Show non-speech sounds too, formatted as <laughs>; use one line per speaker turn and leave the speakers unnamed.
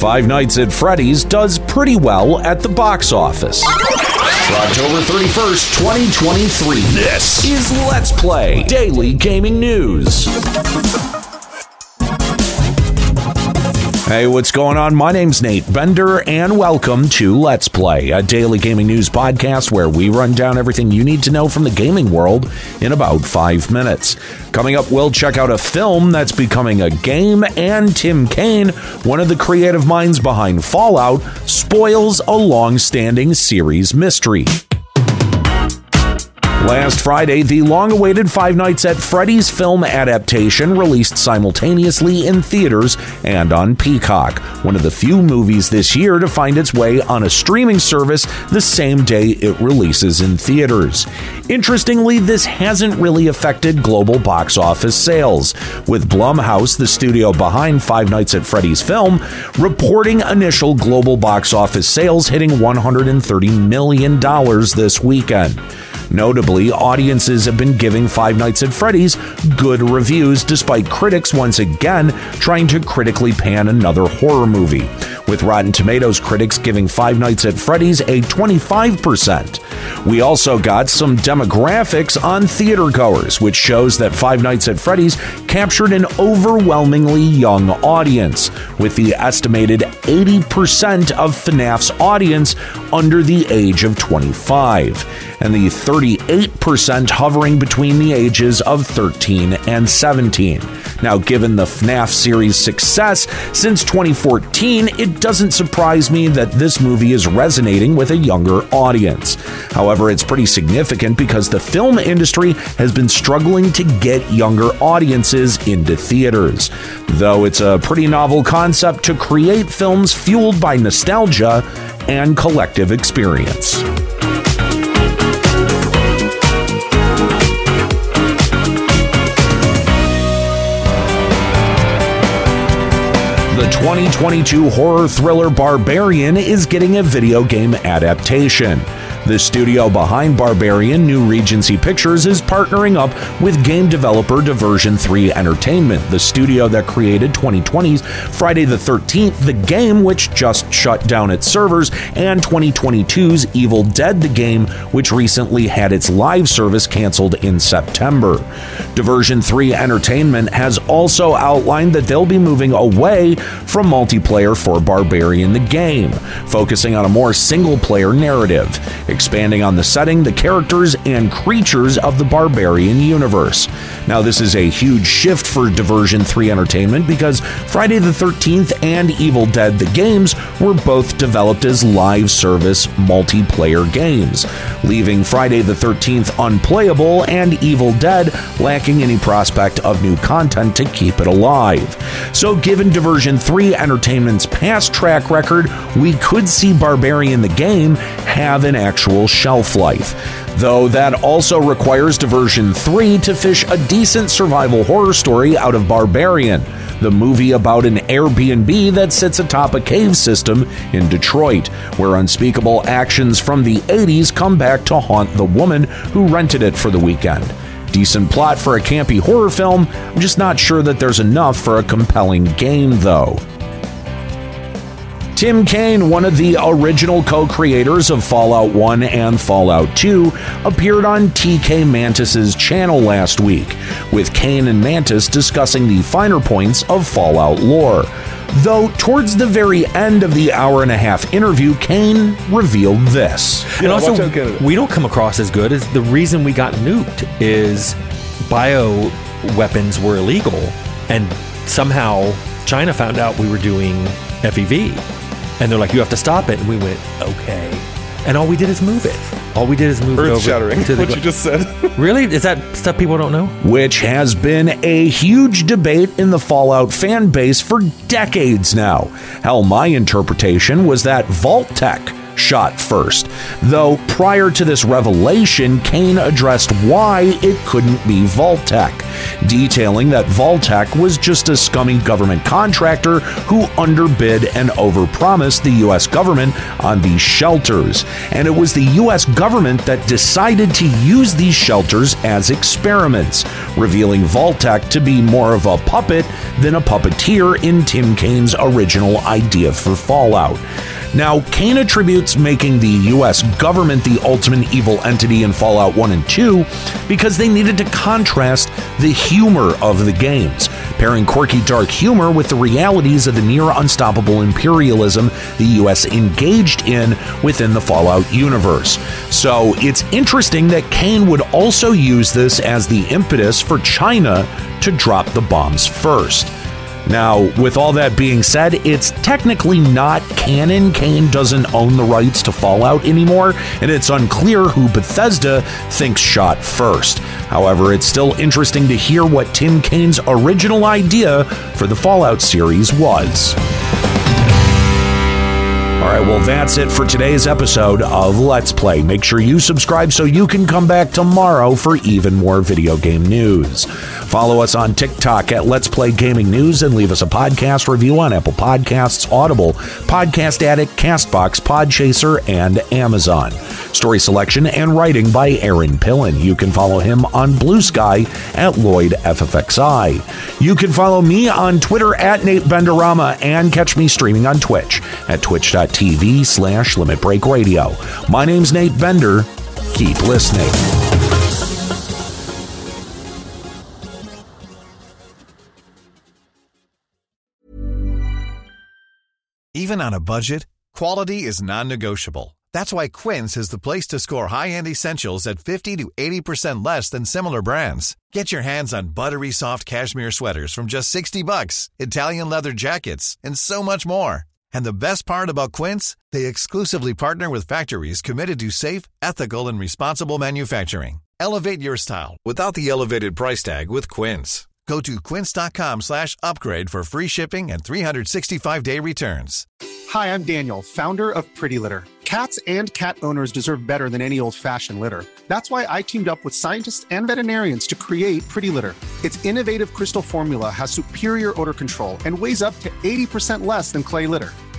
Five Nights at Freddy's does pretty well at the box office. For October 31st, 2023, this is Let's Play Daily Gaming News. Hey, what's going on? My name's Nate Bender, and welcome to Let's Play, a daily gaming news podcast where we run down everything you need to know from the gaming world in about five minutes. Coming up, we'll check out a film that's becoming a game, and Tim Cain, one of the creative minds behind Fallout, spoils a long standing series mystery. Last Friday, the long awaited Five Nights at Freddy's film adaptation released simultaneously in theaters and on Peacock, one of the few movies this year to find its way on a streaming service the same day it releases in theaters. Interestingly, this hasn't really affected global box office sales, with Blumhouse, the studio behind Five Nights at Freddy's film, reporting initial global box office sales hitting $130 million this weekend. Notably, audiences have been giving Five Nights at Freddy's good reviews despite critics once again trying to critically pan another horror movie, with Rotten Tomatoes critics giving Five Nights at Freddy's a 25%. We also got some demographics on theater goers, which shows that Five Nights at Freddy's captured an overwhelmingly young audience, with the estimated 80% of FNAF's audience under the age of 25 and the 38% hovering between the ages of 13 and 17. Now, given the FNAF series' success since 2014, it doesn't surprise me that this movie is resonating with a younger audience. However, it's pretty significant because the film industry has been struggling to get younger audiences into theaters. Though it's a pretty novel concept to create films fueled by nostalgia and collective experience. The 2022 horror thriller Barbarian is getting a video game adaptation. The studio behind Barbarian, New Regency Pictures, is partnering up with game developer Diversion 3 Entertainment, the studio that created 2020's Friday the 13th, the game which just shut down its servers, and 2022's Evil Dead, the game which recently had its live service canceled in September. Diversion 3 Entertainment has also outlined that they'll be moving away from multiplayer for Barbarian the game, focusing on a more single player narrative expanding on the setting, the characters, and creatures of the Barbarian universe. Now, this is a huge shift for Diversion 3 Entertainment because Friday the 13th and Evil Dead the games were both developed as live service multiplayer games, leaving Friday the 13th unplayable and Evil Dead lacking any prospect of new content to keep it alive. So, given Diversion 3 Entertainment's past track record, we could see Barbarian the game have an actual shelf life. Though that also requires Diversion 3 to fish a decent survival horror story out of Barbarian, the movie about an Airbnb that sits atop a cave system in Detroit, where unspeakable actions from the 80s come back to haunt the woman who rented it for the weekend. Decent plot for a campy horror film, I'm just not sure that there's enough for a compelling game, though. Tim Cain, one of the original co creators of Fallout 1 and Fallout 2, appeared on TK Mantis's channel last week, with Cain and Mantis discussing the finer points of Fallout lore. Though, towards the very end of the hour and a half interview, Cain revealed this.
and also, we don't come across as good as the reason we got nuked is bio weapons were illegal, and somehow China found out we were doing FEV, and they're like, "You have to stop it," and we went, "Okay." And all we did is move it. All we did is move
Earth
over
shattering.
to the
What you just said. <laughs>
really is that stuff people don't know?
which has been a huge debate in the Fallout fan base for decades now. Hell, my interpretation was that Vault-Tec shot first, though prior to this revelation, Cain addressed why it couldn't be Vault-Tec, detailing that Vault-Tec was just a scummy government contractor who underbid and overpromised the US government on these shelters, and it was the US government that decided to use these shelters as experiments, revealing Vault-Tec to be more of a puppet than a puppeteer in Tim Cain's original idea for Fallout. Now, Cain attributes making the US government the ultimate evil entity in Fallout 1 and 2 because they needed to contrast the humor of the games, pairing quirky dark humor with the realities of the near unstoppable imperialism the US engaged in within the Fallout universe. So, it's interesting that Cain would also use this as the impetus for China to drop the bombs first. Now, with all that being said, it's technically not canon. Cain doesn't own the rights to Fallout anymore, and it's unclear who Bethesda thinks shot first. However, it's still interesting to hear what Tim Cain's original idea for the Fallout series was. All right, well, that's it for today's episode of Let's Play. Make sure you subscribe so you can come back tomorrow for even more video game news. Follow us on TikTok at Let's Play Gaming News and leave us a podcast review on Apple Podcasts, Audible, Podcast Addict, Castbox, Podchaser, and Amazon. Story selection and writing by Aaron Pillen. You can follow him on Blue Sky at Lloyd FFXI. You can follow me on Twitter at Nate Benderama and catch me streaming on Twitch at twitch.tv slash Limit Break Radio. My name's Nate Bender. Keep listening.
Even on a budget, quality is non-negotiable. That's why Quince is the place to score high-end essentials at 50 to 80% less than similar brands. Get your hands on buttery soft cashmere sweaters from just 60 bucks, Italian leather jackets, and so much more. And the best part about Quince, they exclusively partner with factories committed to safe, ethical, and responsible manufacturing. Elevate your style without the elevated price tag with Quince. Go to quince.com slash upgrade for free shipping and 365-day returns.
Hi, I'm Daniel, founder of Pretty Litter. Cats and cat owners deserve better than any old fashioned litter. That's why I teamed up with scientists and veterinarians to create Pretty Litter. Its innovative crystal formula has superior odor control and weighs up to 80% less than clay litter.